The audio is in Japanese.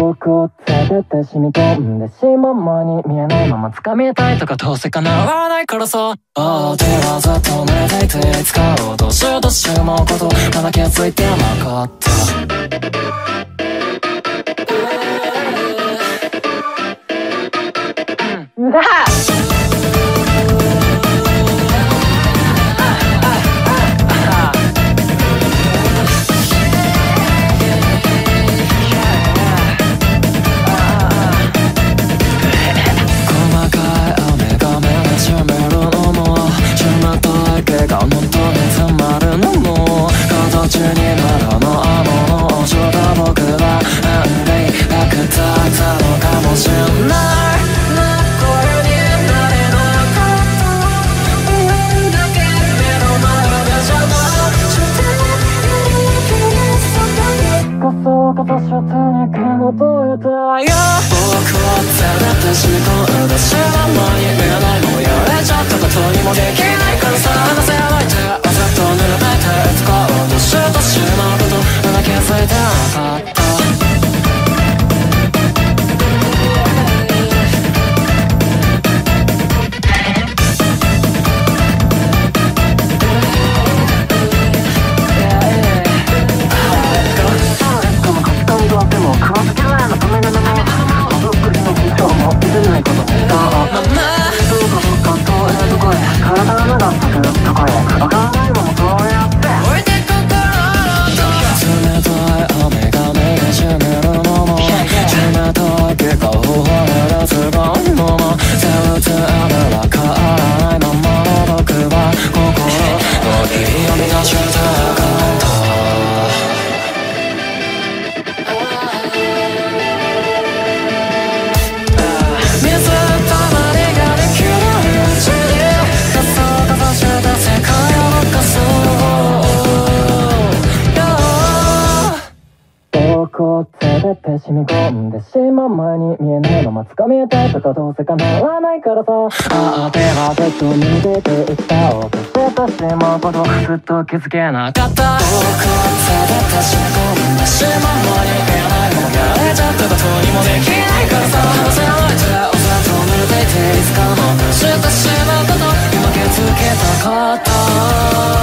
僕を連れて染み込んでしまう前に見えないまま掴みたいとかどうせ叶わないからさ。ああ手はずっと濡れていて使おうとしようとしまうことまだ気づいてなかった。こそ形を手に戻りたいよ。僕は連れてし込んこれてって染み込んでしまう前に見えないまつかみ当てとかどうせ叶わないからさ。あてではでと逃げていった落としてたしまうことずっと気づけなかった。こってでって染み込んでしまう前に見えないもやれちゃったことにもできないからさ。話せないでお砂糖濡れていていつかもしてしまうこと今気づけたかった